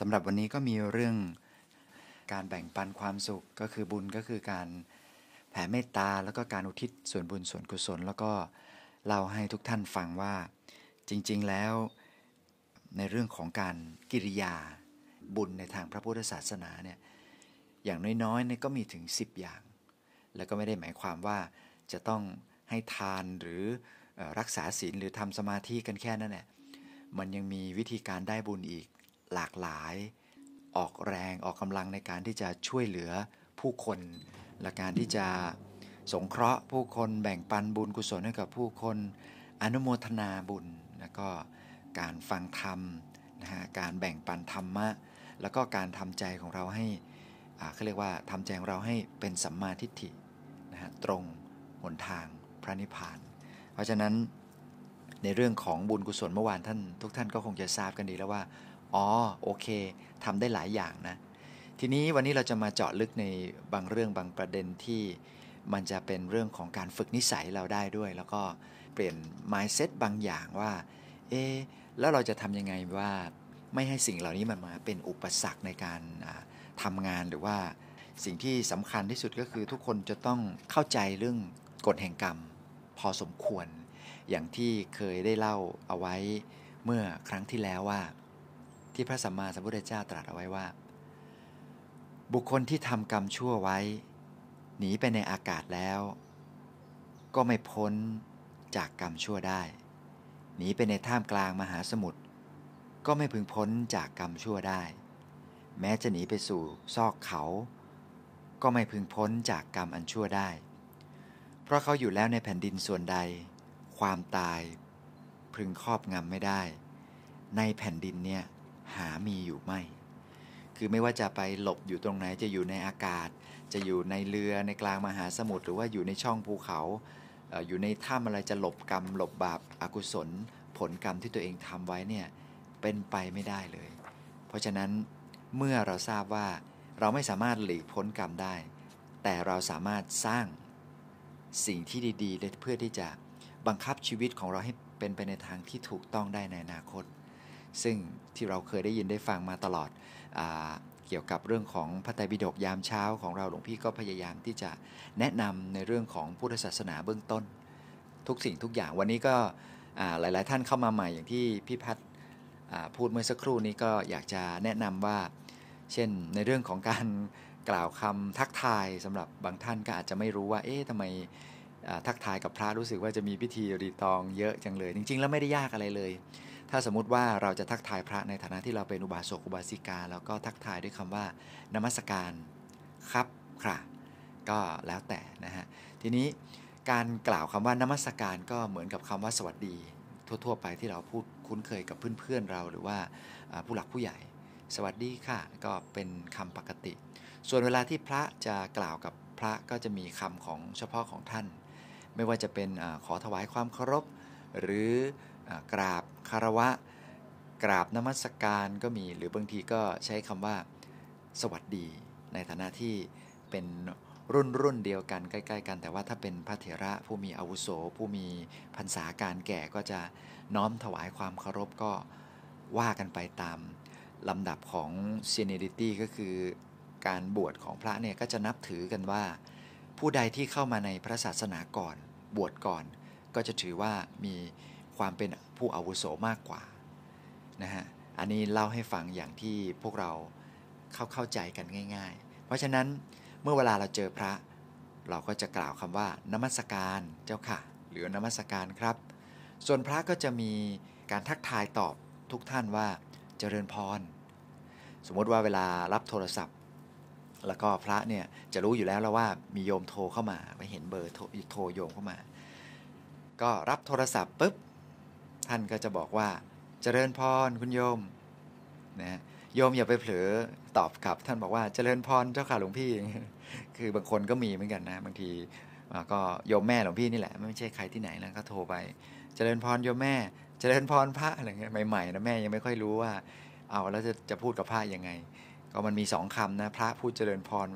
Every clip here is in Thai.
สำหรับวันนี้ก็มีเรื่องการแบ่งปันความสุขก็คือบุญก็คือการแผ่เมตตาแล้วก็การอุทิศส่วนบุญส่วนกุศล แล้วก็เล่าให้ทุกท่านฟังว่าจริงๆแล้ว ในเรื่องของการกิริยาบุญในทางพระพุทธศาสนาเนี่ยอย่างน้อยๆเนี่ยก็มีถึง 10 อย่าง แล้วก็ไม่ได้หมายความว่าจะต้องให้ทานหรือรักษาศีลหรือทำสมาธิกันแค่นั้นแหละมันยังมีวิธีการได้บุญอีก หลากหลาย ออกแรงออกกำลังในการที่จะช่วยเหลือผู้คนและการที่จะสงเคราะห์ผู้คนแบ่งปันบุญกุศลให้กับผู้คน อนุโมทนาบุญแล้วก็การฟังธรรมนะฮะการแบ่งปันธรรมะ แล้วก็การทำใจของเราให้เขาเรียกว่าทำใจของเราให้เป็นสัมมาทิฏฐินะฮะตรงหนทางพระนิพพาน เพราะฉะนั้นในเรื่องของบุญกุศลเมื่อวานท่านทุกท่านก็คงจะทราบกันดีแล้วว่า อ๋อโอเคทำได้หลายอย่างนะ ทีนี้วันนี้เราจะมาเจาะลึกในบางเรื่องบางประเด็นที่มันจะเป็นเรื่องของการฝึกนิสัยเราได้ด้วย แล้วก็เปลี่ยน mindset บางอย่างว่า เอ๊แล้วเราจะทำยังไงว่าไม่ให้สิ่งเหล่านี้มันมาเป็นอุปสรรคในการทำงานหรือว่าสิ่งที่สำคัญที่สุดก็คือทุกคนจะต้องเข้าใจเรื่องกฎแห่งกรรมพอสมควร อย่างที่เคยได้เล่าเอาไว้เมื่อครั้งที่แล้วว่า ที่พระสัมมาสัมพุทธเจ้าตรัสเอาไว้ว่า บุคคลที่ทำกรรมชั่วไว้ หนีไปในอากาศแล้ว ก็ไม่พ้นจากกรรมชั่วได้ หนีไปในท่ามกลางมหาสมุทรก็ไม่พึงพ้นจากกรรมชั่วได้ แม้จะหนีไปสู่ซอกเขา ก็ไม่พึงพ้นจากกรรมอันชั่วได้ เพราะเขาอยู่แล้วในแผ่นดินส่วนใด ความตายพึงครอบงำไม่ได้ ในแผ่นดินเนี่ย หามีอยู่ไม่ คือไม่ว่าจะไปหลบอยู่ตรงไหนจะอยู่ในอากาศ จะอยู่ในเรือในกลางมหาสมุทรหรือว่าอยู่ในช่องภูเขาอยู่ในถ้ำอะไรจะหลบกรรม หลบบาปอากุศล ผลกรรมที่ตัวเองทำไว้เนี่ยเป็นไปไม่ได้เลย เพราะฉะนั้นเมื่อเราทราบว่าเราไม่สามารถหลีกพ้นกรรมได้ แต่เราสามารถสร้างสิ่งที่ดีๆเพื่อที่จะบังคับชีวิตของเราให้เป็นไปในทางที่ถูกต้องได้ในอนาคต ซึ่งที่เราเคยได้ยินได้ฟังมาตลอดอเกี่ยวกับเรื่องของพระไตรปิฎกยามเช้าของเราหลวงพี่ก็พยายามที่จะแนะนำในเรื่องของพุทธศาสนาเบื้องต้น ทุกสิ่งทุกอย่างวันนี้ก็หลาย ๆ ท่านเข้ามาใหม่อย่างที่พี่พัฒพูดเมื่อสักครู่นี้ก็อยากจะแนะนำว่า เช่นในเรื่องของการกล่าวคำทักทายสำหรับบางท่านก็อาจจะไม่รู้ว่าเอ๊ะทำไมทักทายกับพระรู้สึกว่าจะมีพิธีรีตองเยอะจังเลย จริง ๆ แล้วไม่ได้ยากอะไรเลย ถ้าสมมุติว่าเราจะทักทายพระในฐานะที่เราเป็นอุบาสกอุบาสิกา แล้วก็ทักทายด้วยคำว่านมัสการครับค่ะ ก็แล้วแต่นะฮะทีนี้การกล่าวคำว่านมัสการก็เหมือนกับคำว่าสวัสดี ทั่ว ๆ ไปที่เราพูดคุ้นเคยกับเพื่อนๆเรา หรือว่าผู้หลักผู้ใหญ่ สวัสดีค่ะ ก็เป็นคำปกติ ส่วนเวลาที่พระจะกล่าวกับพระก็จะมีคำของเฉพาะของท่าน ไม่ว่าจะเป็นอขอถวายความเคารพ หรือ กราบคารวะ กราบนมัสการก็มี หรือบางทีก็ใช้คำว่าสวัสดี ในฐานะที่เป็นรุ่นรุ่นเดียวกันใกล้ๆ กัน แต่ว่าถ้าเป็นพระเถระผู้มีอาวุโส ผู้มีพรรษาการแก่ก็จะน้อมถวายความเคารพก็ว่ากันไปตามลำดับของ seniority ก็คือการบวชของพระเนี่ยก็จะนับถือกันว่า ผู้ใดที่เข้ามาในพระศาสนาก่อน บวชก่อน ก็จะถือว่ามี ความเป็นผู้อาวุโสมากกว่านะฮะอันนี้เล่าให้ฟังอย่างที่พวกเราเข้าเข้าใจกันง่าย ๆ เพราะฉะนั้นเมื่อเวลาเราเจอพระ เราก็จะกล่าวคำว่านมัสการเจ้าค่ะ หรือนมัสการครับ ส่วนพระก็จะมีการทักทายตอบทุกท่านว่าเจริญพร สมมติว่าเวลารับโทรศัพท์ แล้วก็พระเนี่ยจะรู้อยู่แล้วแล้วว่ามีโยมโทรเข้ามาไปเห็นเบอร์โทรโยมเข้ามา ก็รับโทรศัพท์ปุ๊บ ท่านก็จะบอกว่าเจริญพรคุณโยมนะโยมอย่าไปเผลอตอบกลับ ท่านบอกว่าเจริญพรเจ้าค่ะหลวงพี่ คือบางคนก็มีเหมือนกันนะบางทีก็โยมแม่หลวงพี่นี่แหละไม่ใช่ใครที่ไหนแล้วก็โทรไปเจริญพรโยมแม่ เจริญพรพระอะไรเงี้ยใหม่ๆนะแม่ยังไม่ค่อยรู้ว่า เอาแล้วจะจะพูดกับพระยังไง ก็มันมีสองคำนะพระพูดเจริญพร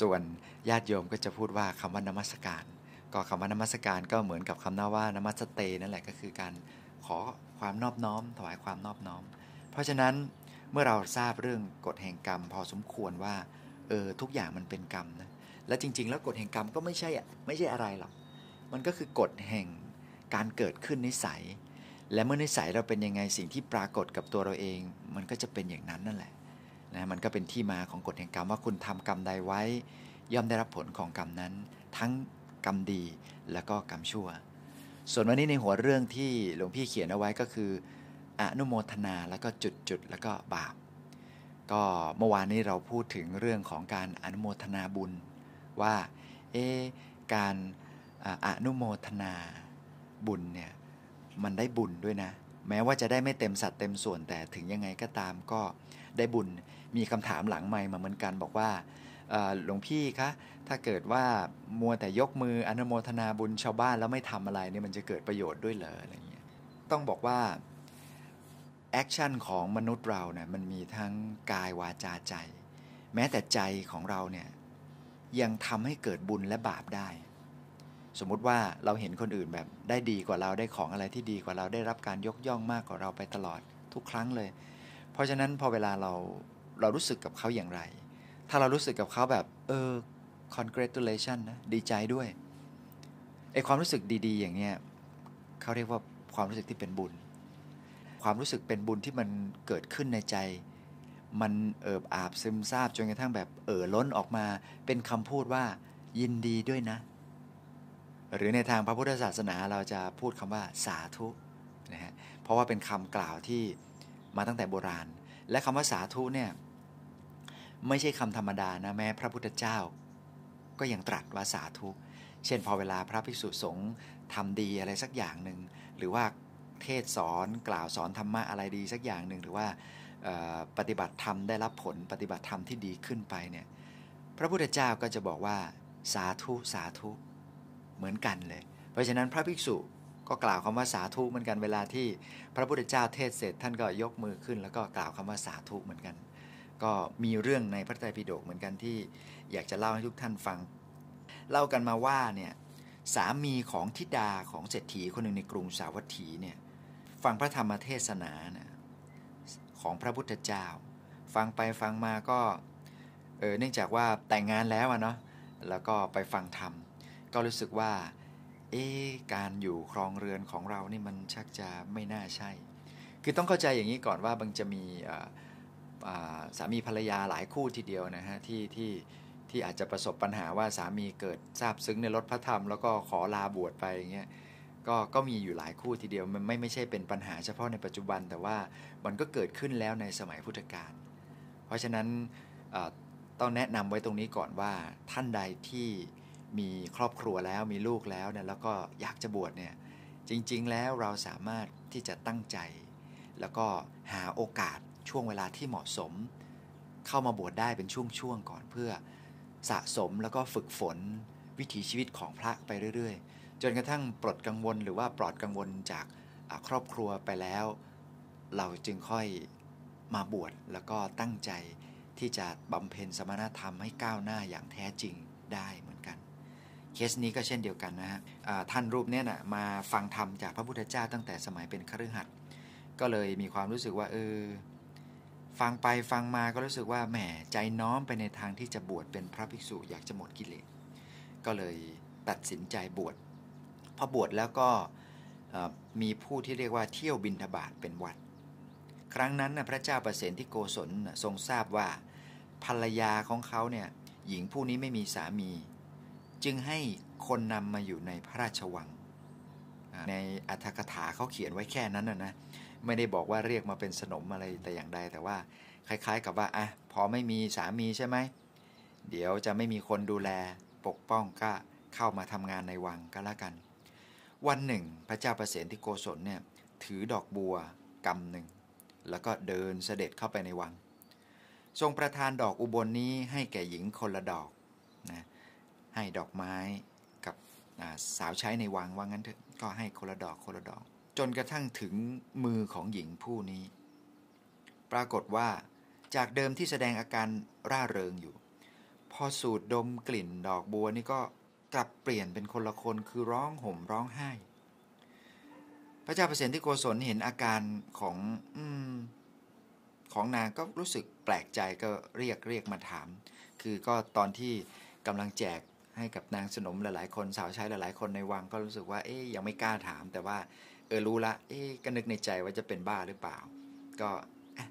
ส่วนญาติโยมก็จะพูดว่าคำว่านมัสการ ก็คำว่านมัสการก็เหมือนกับคำน้าว่านมัสเตนั่นแหละก็คือการ ขอความนอบน้อม ถวายความนอบน้อม เพราะฉะนั้นเมื่อเราทราบเรื่องกฎแห่งกรรม พอสมควรว่าเออทุกอย่างมันเป็นกรรมนะและจริง ๆ แล้วกฎแห่งกรรมก็ไม่ใช่ไม่ใช่อะไรหรอกมันก็คือกฎแห่งการเกิดขึ้นนิสัย และเมื่อนิสัยเราเป็นยังไงสิ่งที่ปรากฏกับตัวเราเอง มันก็จะเป็นอย่างนั้นนั่นแหละนะมันก็เป็นที่มาของกฎแห่งกรรมว่าคุณทำกรรมใดไว้ ย่อมได้รับผลของกรรมนั้น ทั้งกรรมดีแล้วก็กรรมชั่ว ส่วนวันนี้ในหัวเรื่องที่หลวงพี่เขียนเอาไว้ก็คืออนุโมทนาแล้วก็จุดจุดแล้วก็บาป ก็เมื่อวานนี้เราพูดถึงเรื่องของการอนุโมทนาบุญ ว่าเอการอนุโมทนาบุญเนี่ยมันได้บุญด้วยนะ แม้ว่าจะได้ไม่เต็มสัดเต็มส่วนแต่ถึงยังไงก็ตามก็ได้บุญมีคำถามหลังไม่มาเหมือนกันบอกว่า หลวงพี่คะถ้าเกิดว่ามัวแต่ยกมืออนุโมทนาบุญชาวบ้านแล้วไม่ทำอะไรเนี่ยมันจะเกิดประโยชน์ด้วยเหรออะไรเงี้ยต้องบอกว่า action ของมนุษย์เราเนี่ยมันมีทั้งกายวาจาใจ แม้แต่ใจของเราเนี่ยยังทำให้เกิดบุญและบาปได้ สมมุติว่าเราเห็นคนอื่นแบบได้ดีกว่าเราได้ของอะไรที่ดีกว่าเราได้รับการยกย่องมากกว่าเราไปตลอดทุกครั้งเลย เพราะฉะนั้นพอเวลาเราเรารู้สึกกับเขาอย่างไร ถ้าเรารู้สึกกับเขาแบบ เออ congratulation นะ ดีใจด้วยไอความรู้สึกดี ๆ อย่างเนี้ยเขาเรียกว่าความรู้สึกที่เป็นบุญ ความรู้สึกเป็นบุญที่มันเกิดขึ้นในใจ มันเอิบอาบซึมซาบจนกระทั่งแบบเอ่อล้นออกมา เป็นคำพูดว่า ยินดีด้วยนะ หรือในทางพระพุทธศาสนาเราจะพูดคำว่าสาธุนะฮะเพราะว่าเป็นคำกล่าวที่มาตั้งแต่โบราณ และคำว่าสาธุเนี่ย ไม่ใช่คำธรรมดานะแม้พระพุทธเจ้า ก็ยังตรัสว่าสาธุเช่นพอเวลาพระภิกษุสงฆ์ทำดีอะไรสักอย่างหนึ่งหรือว่าเทศสอนกล่าวสอนธรรมะอะไรดีสักอย่างหนึ่งหรือว่าปฏิบัติธรรมได้รับผลปฏิบัติธรรมที่ดีขึ้นไปเนี่ยพระพุทธเจ้าก็จะบอกว่าสาธุสาธุเหมือนกันเลย เพราะฉะนั้นพระภิกษุก็กล่าวคำว่าสาธุเหมือนกันเวลาที่พระพุทธเจ้าเทศเสร็จท่านก็ยกมือขึ้น แล้วก็กล่าวคำว่าสาธุเหมือนกัน ก็มีเรื่องในพระไตรปิฎกเหมือนกันที่อยากจะเล่าให้ทุกท่านฟัง เล่ากันมาว่าเนี่ยสามีของทิดาของเศรษฐีคนหนึ่งในกรุงสาวัตถีเนี่ยฟังพระธรรมเทศนานะของพระพุทธเจ้า ฟังไปฟังมาก็เออเนื่องจากว่าแต่งงานแล้วอะเนาะแล้วก็ไปฟังธรรม ก็รู้สึกว่าเอ๊การอยู่ครองเรือนของเรานี่มันชักจะไม่น่าใช่ คือต้องเข้าใจอย่างนี้ก่อนว่าบางจะมี สามีภรรยาหลายคู่ทีเดียวนะฮะที่ที่ที่อาจจะประสบปัญหาว่าสามีเกิดทราบซึ้งในรถพระธรรมแล้วก็ขอลาบวชไปอย่างเงี้ยก็ก็มีอยู่หลายคู่ทีเดียวมันไม่ไม่ใช่เป็นปัญหาเฉพาะในปัจจุบัน แต่ว่ามันก็เกิดขึ้นแล้วในสมัยพุทธกาลเพราะฉะนั้นต้องแนะนำไว้ตรงนี้ก่อนว่าท่านใดที่มีครอบครัวแล้วมีลูกแล้วเนี่ยแล้วก็อยากจะบวชเนี่ยจริง ๆ แล้วเราสามารถที่จะตั้งใจ แล้วก็หาโอกาส ช่วงเวลาที่เหมาะสม เข้ามาบวชได้เป็นช่วงๆก่อนเพื่อสะสมแล้วก็ฝึกฝนวิถีชีวิตของพระไปเรื่อยๆ จนกระทั่งปลดกังวลหรือว่าปลอดกังวลจากครอบครัวไปแล้ว เราจึงค่อยมาบวชแล้วก็ตั้งใจที่จะบำเพ็ญสมณธรรมให้ก้าวหน้าอย่างแท้จริงได้เหมือนกัน เคสนี้ก็เช่นเดียวกันนะฮะท่านรูปเนี้นะมาฟังธรรมจากพระพุทธเจ้าตั้งแต่สมัยเป็นคฤหัสถ์ก็เลยมีความรู้สึกว่าเออ ฟังไปฟังมาก็รู้สึกว่าแหมใจน้อมไปในทางที่จะบวชเป็นพระภิกษุอยากจะหมดกิเลสก็เลยตัดสินใจบวชพอบวชแล้วก็มีผู้ที่เรียกว่าเที่ยวบินทบาทเป็นวัด ครั้งนั้นนะพระเจ้าประเสนที่โกศลทรงทราบว่าภรรยาของเขาเนี่ยหญิงผู้นี้ไม่มีสามี จึงให้คนนำมาอยู่ในพระราชวัง ในอัธกถาเขาเขียนไว้แค่นั้นนะนะ ไม่ได้บอกว่าเรียกมาเป็นสนมอะไรแต่อย่างใด แต่ว่าคล้ายๆ กับว่าอะพอไม่มีสามีใช่ไหม เดี๋ยวจะไม่มีคนดูแลปกป้องก็เข้ามาทำงานในวังก็แล้วกัน วันหนึ่ง พระเจ้าประเสนที่โกศลเนี่ยถือดอกบัวกำหนึ่ง แล้วก็เดินเสด็จเข้าไปในวัง ทรงประทานดอกอุบลนนี้ให้แก่หญิงคนละดอกนะให้ดอกไม้กับสาวใช้ในวังว่างั้นเถอะก็ให้คนละดอกคนละดอก จนกระทั่งถึงมือของหญิงผู้นี้ ปรากฏว่า จากเดิมที่แสดงอาการร่าเริงอยู่ พอสูดดมกลิ่นดอกบัวนี่ก็กลับเปลี่ยนเป็นคนละคนคือร้องห่มร้องไห้ พระเจ้าเปรตที่โกศลเห็นอาการของอของนางก็รู้สึกแปลกใจก็เรียกเรียกมาถาม คือก็ตอนที่กำลังแจกให้กับนางสนมหลายๆ คนสาวใช้หลายๆ คนในวังก็รู้สึกว่าเอ๊ยยังไม่กล้าถาม แต่ว่า เออรู้ละ เอ๊ก็นึกในใจว่าจะเป็นบ้าหรือเปล่า ก็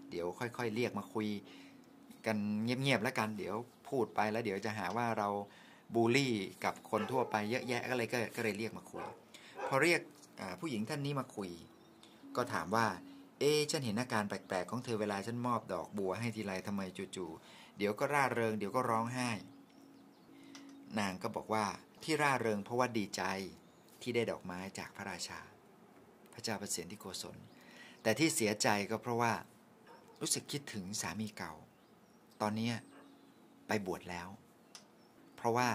เดี๋ยวค่อยๆ เรียกมาคุย กันเงียบๆแล้วกัน เดี๋ยวพูดไปแล้ว เดี๋ยวจะหาว่าเราบูลลี่กับคนทั่วไปเยอะแยะก็เลยก็เลยเรียกมาคุย พอเรียกผู้หญิงท่านนี้มาคุย ก็ถามว่า เอ๊ฉันเห็นอาการแปลกๆของเธอเวลาฉันมอบดอกบัวให้ทีไรทำไมจู่ๆเดี๋ยวก็ร่าเริง เดี๋ยวก็ร้องไห้ นางก็บอกว่าที่ร่าเริงเพราะว่าดีใจที่ได้ดอกไม้จากพระราชา พระเจ้าประเสนที่โกศล แต่ที่เสียใจก็เพราะว่ารู้สึกคิดถึงสามีเก่า ตอนนี้ไปบวชแล้ว เพราะว่า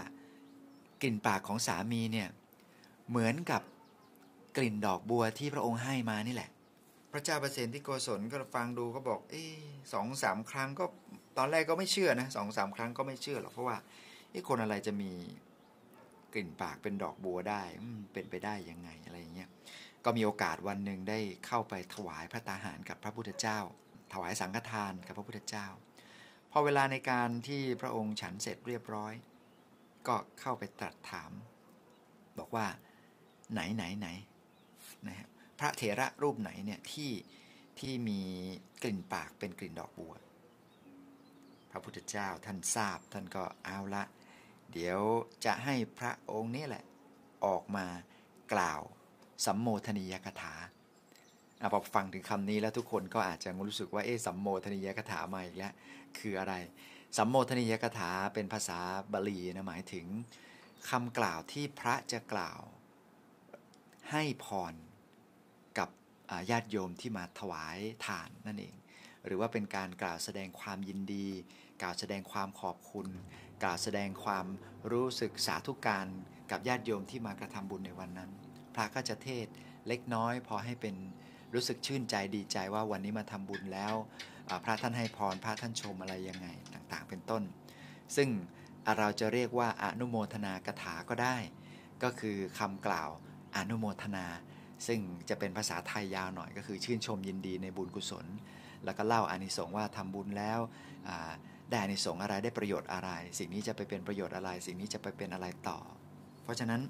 กลิ่นปากของสามีเนี่ยเหมือนกับกลิ่นดอกบัวที่พระองค์ให้มานี่แหละ พระเจ้าประเสนที่โกศลก็ฟังดูก็บอกเอสองสามครั้งก็ตอนแรกก็ไม่เชื่อนะสองสามครั้งก็ไม่เชื่อหรอกเพราะว่าไอ้คนอะไรจะมีกลิ่นปากเป็นดอกบัวได้เป็นไปได้ยังไงอะไรอย่างเงี้ย ก็มีโอกาสวันหนึ่งได้เข้าไปถวายพระตาหารกับพระพุทธเจ้า ถวายสังฆทานกับพระพุทธเจ้า พอเวลาในการที่พระองค์ฉันเสร็จเรียบร้อย ก็เข้าไปตรัสถาม บอกว่าไหนไหนไหนนะฮะพระเถระรูปไหนเนี่ยที่ที่มีกลิ่นปากเป็นกลิ่นดอกบัว พระพุทธเจ้าท่านทราบท่านก็เอาละ เดี๋ยวจะให้พระองค์นี่แหละ ออกมากล่าว สัมโมทนียกถาอพอฟังถึงคำนี้แล้วทุกคนก็อาจจะรู้สึกว่าเอ๊สัมโมทนียกถามาอีกแล้วคืออะไร สัมโมทนียกถาเป็นภาษาบาลีนะหมายถึงคำกล่าวที่พระจะกล่าว ให้พรกับญาติโยมที่มาถวายทานนั่นเอง หรือว่าเป็นการกล่าวแสดงความยินดี กล่าวแสดงความขอบคุณ กล่าวแสดงความรู้สึกสาธุการกับญาติโยมที่มากระทำบุญในวันนั้น พระก็จะเทศเล็กน้อย พอให้เป็นรู้สึกชื่นใจดีใจว่าวันนี้มาทำบุญแล้วพระท่านให้พรพระท่านชมอะไรยังไงต่างๆ เป็นต้น ซึ่งเราจะเรียกว่าอนุโมทนากถาก็ได้ ก็คือคำกล่าวอนุโมทนา ซึ่งจะเป็นภาษาไทยยาวหน่อยก็คือชื่นชมยินดีในบุญกุศล แล้วก็เล่าอานิสงส์ว่าทำบุญแล้วได้อานิสงส์อะไรได้ประโยชน์อะไร สิ่งนี้จะไปเป็นประโยชน์อะไร สิ่งนี้จะไปเป็นอะไรต่อ เพราะฉะนั้น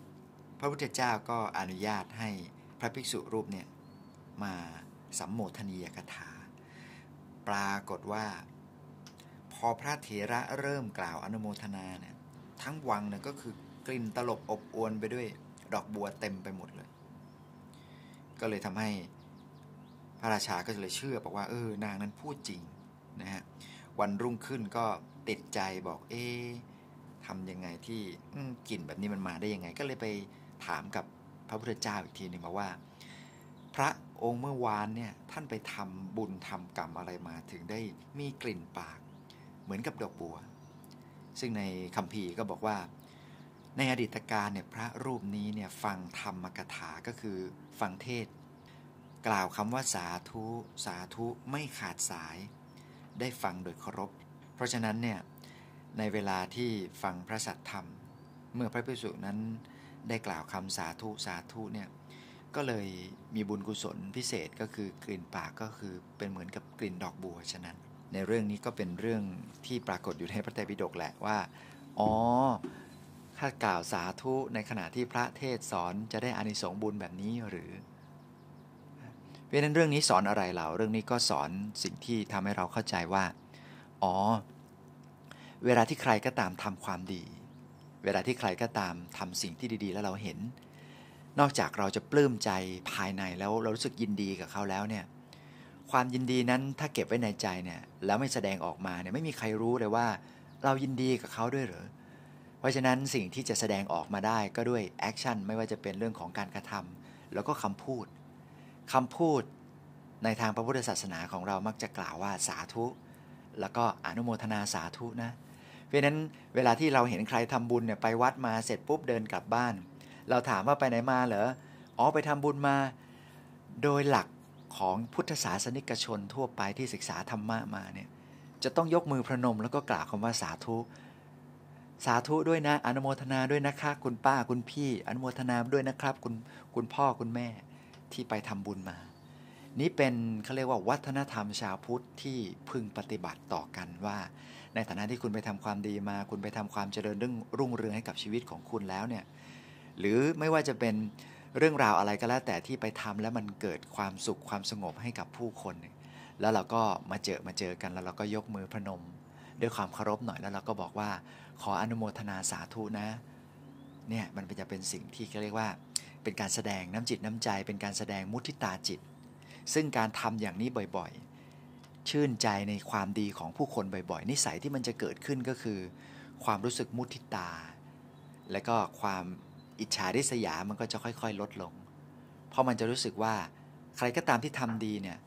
พระพุทธเจ้าก็อนุญาตให้พระภิกษุรูปเนี่ยมาสัมโมทนียกถา ปรากฏว่า พอพระเถระเริ่มกล่าวอนุโมทนาเนี่ยทั้งวังเนี่ยก็คือกลิ่นตลบอบอวนไปด้วยดอกบัวเต็มไปหมดเลย ก็เลยทำให้พระราชาก็เลยเชื่อบอกว่าเออนางนั้นพูดจริงนะฮะวันรุ่งขึ้นก็ติดใจบอกเอ๊ทำยังไงที่กลิ่นแบบนี้มันมาได้ยังไง ก็เลยไป ถามกับพระพุทธเจ้าอีกทีหนึ่งมาว่า พระองค์เมื่อวานเนี่ยท่านไปทำบุญทำกรรมอะไรมาถึงได้มีกลิ่นปาก เหมือนกับดอกบัว ซึ่งในคำพีก็บอกว่า ในอดีตการเนี่ยพระรูปนี้เนี่ยฟังธรรมกถาก็คือฟังเทศ กล่าวคำว่าสาธุสาธุไม่ขาดสาย ได้ฟังโดยเคารพ เพราะฉะนั้นเนี่ยในเวลาที่ฟังพระสัทธรรม เมื่อพระภิกษุนั้น ได้กล่าวคำสาธุสาธุเนี่ยก็เลยมีบุญกุศลพิเศษก็คือกลิ่นปากก็คือเป็นเหมือนกับกลิ่นดอกบัวฉะนั้น ในเรื่องนี้ก็เป็นเรื่องที่ปรากฏอยู่ในพระไตรปิฎกแหละว่าอ๋อถ้ากล่าวสาธุในขณะที่พระเทศสอนจะได้อานิสงส์บุญแบบนี้หรือเพราะนั้นเรื่องนี้สอนอะไรเราเรื่องนี้ก็สอนสิ่งที่ทำให้เราเข้าใจว่า อ๋อ เวลาที่ใครก็ตามทำความดี เวลาที่ใครก็ตามทำสิ่งที่ดีๆ แล้วเราเห็น นอกจากเราจะปลื้มใจภายในแล้วเรารู้สึกยินดีกับเขาแล้วเนี่ยความยินดีนั้นถ้าเก็บไว้ในใจเนี่ยแล้วไม่แสดงออกมาเนี่ยไม่มีใครรู้เลยว่า เรายินดีกับเขาด้วยหรือเพราะฉะนั้นสิ่งที่จะแสดงออกมาได้ก็ด้วยแอคชั่นไม่ว่าจะเป็นเรื่องของการกระทำแล้วก็คำพูดคำพูดในทางพระพุทธศาสนาของเรามักจะกล่าวว่าสาธุ แล้วก็อนุโมทนาสาธุนะ เพราะนั้นเวลาที่เราเห็นใครทำบุญเนี่ยไปวัดมาเสร็จปุ๊บเดินกลับบ้าน เราถามว่าไปไหนมาเหรออ๋อไปทำบุญมา โดยหลักของพุทธศาสนิกชนทั่วไปที่ศึกษาธรรมะมาเนี่ยจะต้องยกมือพระนมแล้วก็กล่าวคำว่าสาธุ สาธุด้วยนะอนุโมทนาด้วยนะคะคุณป้าคุณพี่ อนุโมทนาด้วยนะครับ คุณคุณพ่อคุณแม่ที่ไปทำบุญมา นี่เป็นเขาเรียกว่าวัฒนธรรมชาวพุทธที่พึงปฏิบัติต่อกันว่า ในฐานะที่คุณไปทำความดีมา คุณไปทำความเจริญเรื่องรุ่งเรืองให้กับชีวิตของคุณแล้วเนี่ยหรือไม่ว่าจะเป็นเรื่องราวอะไรก็แล้วแต่ที่ไปทำแล้วมันเกิดความสุขความสงบให้กับผู้คน แล้วเราก็มาเจอมาเจอกันแล้วเราก็ยกมือพนม ด้วยความเคารพหน่อยแล้วเราก็บอกว่า ขออนุโมทนาสาธุนะเนี่ยมันจะเป็นสิ่งที่เขาเรียกว่า เป็นการแสดงน้ำจิตน้ำใจ เป็นการแสดงมุทิตาจิต ซึ่งการทำอย่างนี้บ่อยๆ ชื่นใจในความดีของผู้คนบ่อยๆ นิสัยที่มันจะเกิดขึ้นก็คือ ความรู้สึกมุทิตา และก็ความอิจฉาริษยามันก็จะค่อยๆ ลดลง เพราะมันจะรู้สึกว่าใครก็ตามที่ทำดีเนี่ย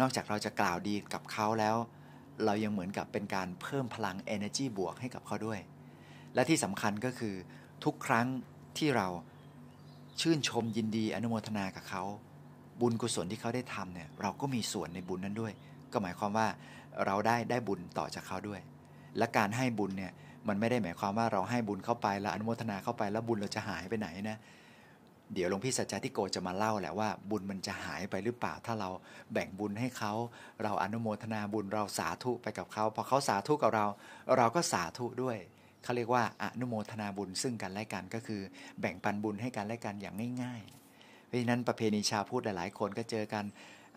นอกจากเราจะกล่าวดีกับเขาแล้ว เรายังเหมือนกับเป็นการเพิ่มพลัง energy บวกให้กับเขาด้วย และที่สำคัญก็คือทุกครั้งที่เราชื่นชมยินดีอนุโมทนากับเขา บุญกุศลที่เขาได้ทำเนี่ยเราก็มีส่วนในบุญนั้นด้วย ก็หมายความว่าเราได้ได้บุญต่อจากเขาด้วย และการให้บุญเนี่ยมันไม่ได้หมายความว่าเราให้บุญเข้าไปแล้วอนุโมทนาเข้าไปแล้วบุญเราจะหายไปไหนนะเดี๋ยวหลวงพี่สัจจทิโกจะมาเล่าแหละว่าบุญมันจะหายไปหรือเปล่าถ้าเราแบ่งบุญให้เขาเราอนุโมทนาบุญเราสาธุไปกับเขาพอเขาสาธุกับเรา เราก็สาธุด้วยเขาเรียกว่าอนุโมทนาบุญซึ่งกันและกันก็คือ แบ่งปันบุญให้กันและกันอย่างง่าย ๆ เพราะฉะนั้นประเพณีชาวพุทธหลายๆ คนก็เจอกัน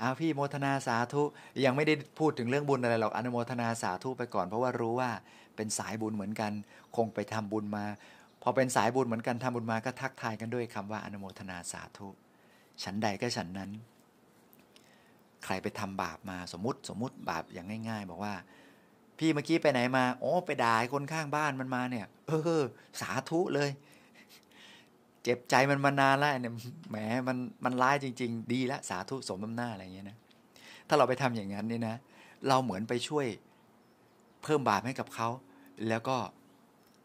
อ้าพี่โมทนาสาธุยังไม่ได้พูดถึงเรื่องบุญอะไรหรอกอนุโมทนาสาธุไปก่อน เพราะว่ารู้ว่าเป็นสายบุญเหมือนกัน คงไปทำบุญมา พอเป็นสายบุญเหมือนกันทำบุญมาก็ทักทายกันด้วยคำว่าอนุโมทนาสาธุ ฉันใดก็ฉันนั้น ใครไปทำบาปมาสมมติสมมติบาปอย่างง่าย ๆ บอกว่า พี่เมื่อกี้ไปไหนมาโอ้ไปด่าคนข้างบ้านมันมาเนี่ย เออ สาธุเลย จ็บใจมันมานานแล้วเนี่ยแหมมันมันร้ายจริง ๆ ดีล้วสาธุสมน้ำหน้าอะไรอย่างเงี้ยนะถ้าเราไปทำอย่างนั้นเนี่ยนะ เราเหมือนไปช่วยเพิ่มบาปให้กับเขา แล้วก็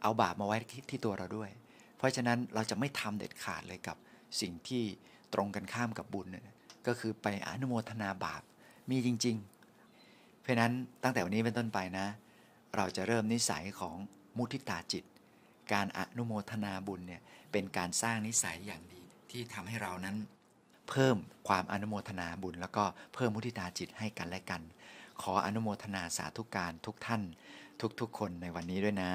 เอาบาปมาไว้ที่ตัวเราด้วย เพราะฉะนั้นเราจะไม่ทำเด็ดขาดเลยกับสิ่งที่ตรงกันข้ามกับบุญก็คือไปอนุโมทนาบาปมีจริง ๆ เพราะนั้นตั้งแต่วันนี้เป็นต้นไปนะ เราจะเริ่มนิสัยของมุทิตาจิต การอนุโมทนาบุญเนี่ยเป็นการสร้างนิสัยอย่างดีที่ทำให้เรานั้น เพิ่มความอนุโมทนาบุญ แล้วก็เพิ่มมุทิตาจิตให้กันและกัน ขออนุโมทนาสาธุการทุกท่าน ทุกๆคนในวันนี้ด้วยนะ